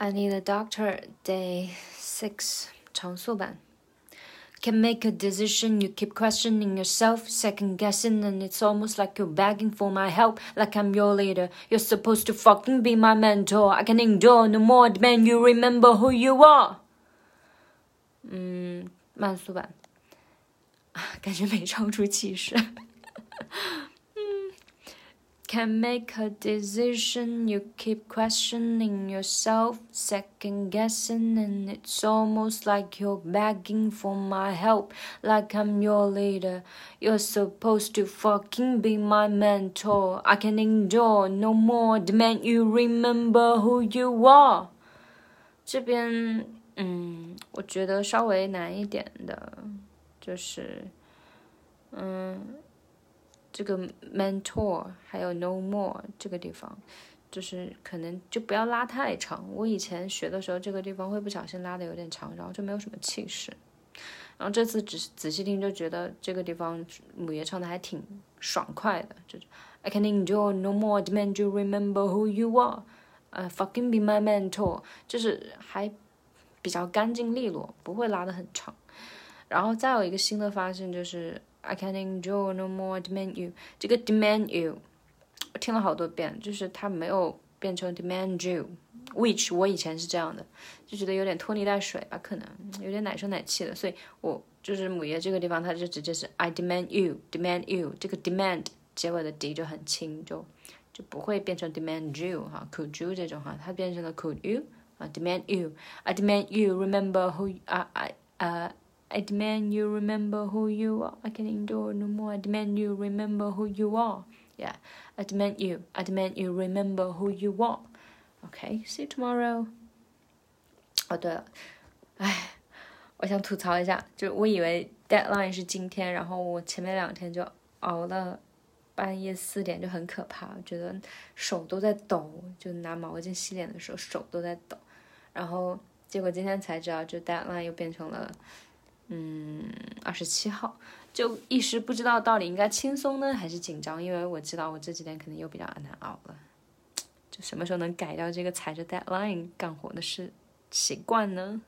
I need a doctor. Day six 长速版。Can make a decision, you keep questioning yourself, second guessing, and it's almost like you're begging for my help, like I'm your leader. You're supposed to fucking be my mentor. I can endure no more, demand you remember who you are. 嗯，慢速版，感觉没唱出气势。 can make a decision, you keep questioning yourself, second guessing, and it's almost like you're begging for my help, like I'm your leader. You're supposed to fucking be my mentor. I can endure no more, demand you remember who you are. 这边，嗯，我觉得稍微难一点的，就是，嗯。 这个 mentor 还有 no more 这个地方，就是可能就不要拉太长。我以前学的时候，这个地方会不小心拉的有点长，然后就没有什么气势。然后这次只仔细听就觉得这个地方母爷唱的还挺爽快的，就是 I can endure no more, demand you remember who you are, uh, fucking be my mentor，就是还比较干净利落，不会拉的很长。然后再有一个新的发现就是。I can't endure no more demand you。这个 demand you，我听了好多遍，就是它没有变成 demand you，which 我以前是这样的，就觉得有点拖泥带水吧，可能有点奶声奶气的，所以我就是母爷这个地方，它就直接是 I demand you，demand you，这个 demand 结尾的 d 就很轻，就就不会变成 demand you 哈，could you 这种哈，它变成了 could you 啊，demand you，I demand you remember who I I 呃。I demand you remember who you are. I can endure no more. I demand you remember who you are. Yeah, I demand you. I demand you remember who you are. Okay, see you tomorrow. 哦，对了，哎，我想吐槽一下，就我以为 deadline 是今天，然后我前面两天就熬了半夜四点，就很可怕，觉得手都在抖，就拿毛巾洗脸的时候手都在抖，然后结果今天才知道，就 deadline 又变成了。嗯，二十七号，就一时不知道到底应该轻松呢还是紧张，因为我知道我这几天可能又比较难熬了。就什么时候能改掉这个踩着 deadline 干活的事习惯呢？